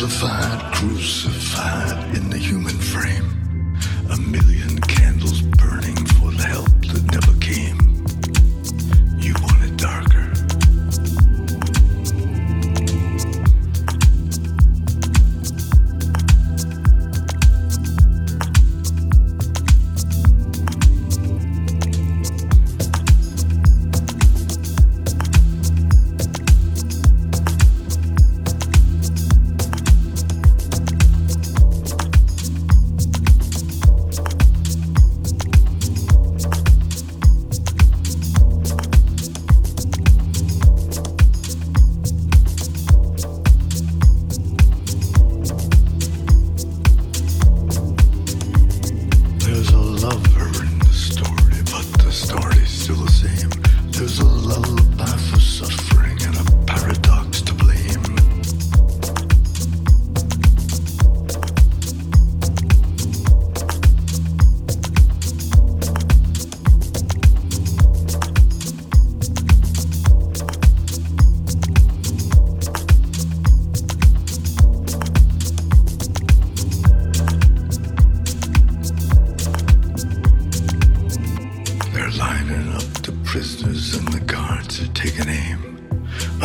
vilified, crucified in the human frame. A million candles burning for the help that never came.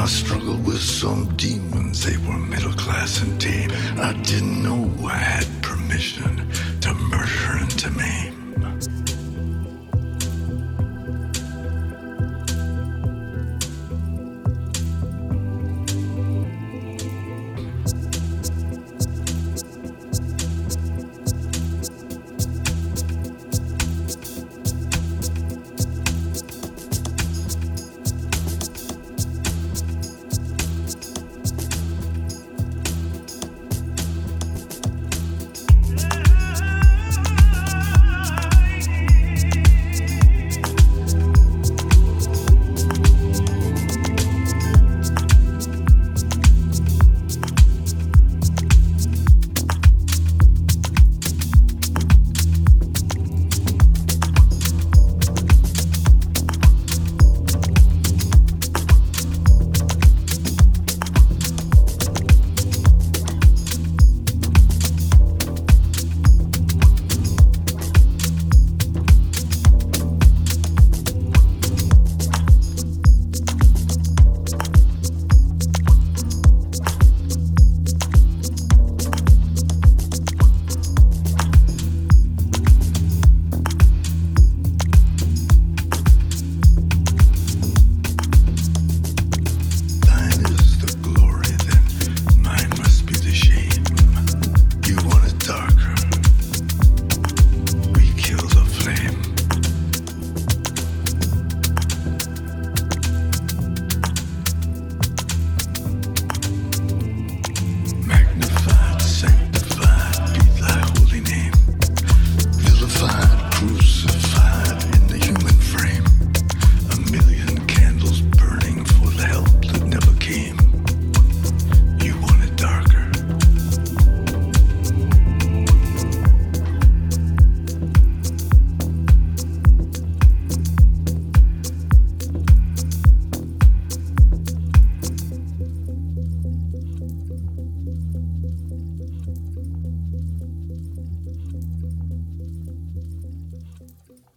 I struggled with some demons, they were middle class and tame. I didn't know I had permission to murder and to maim.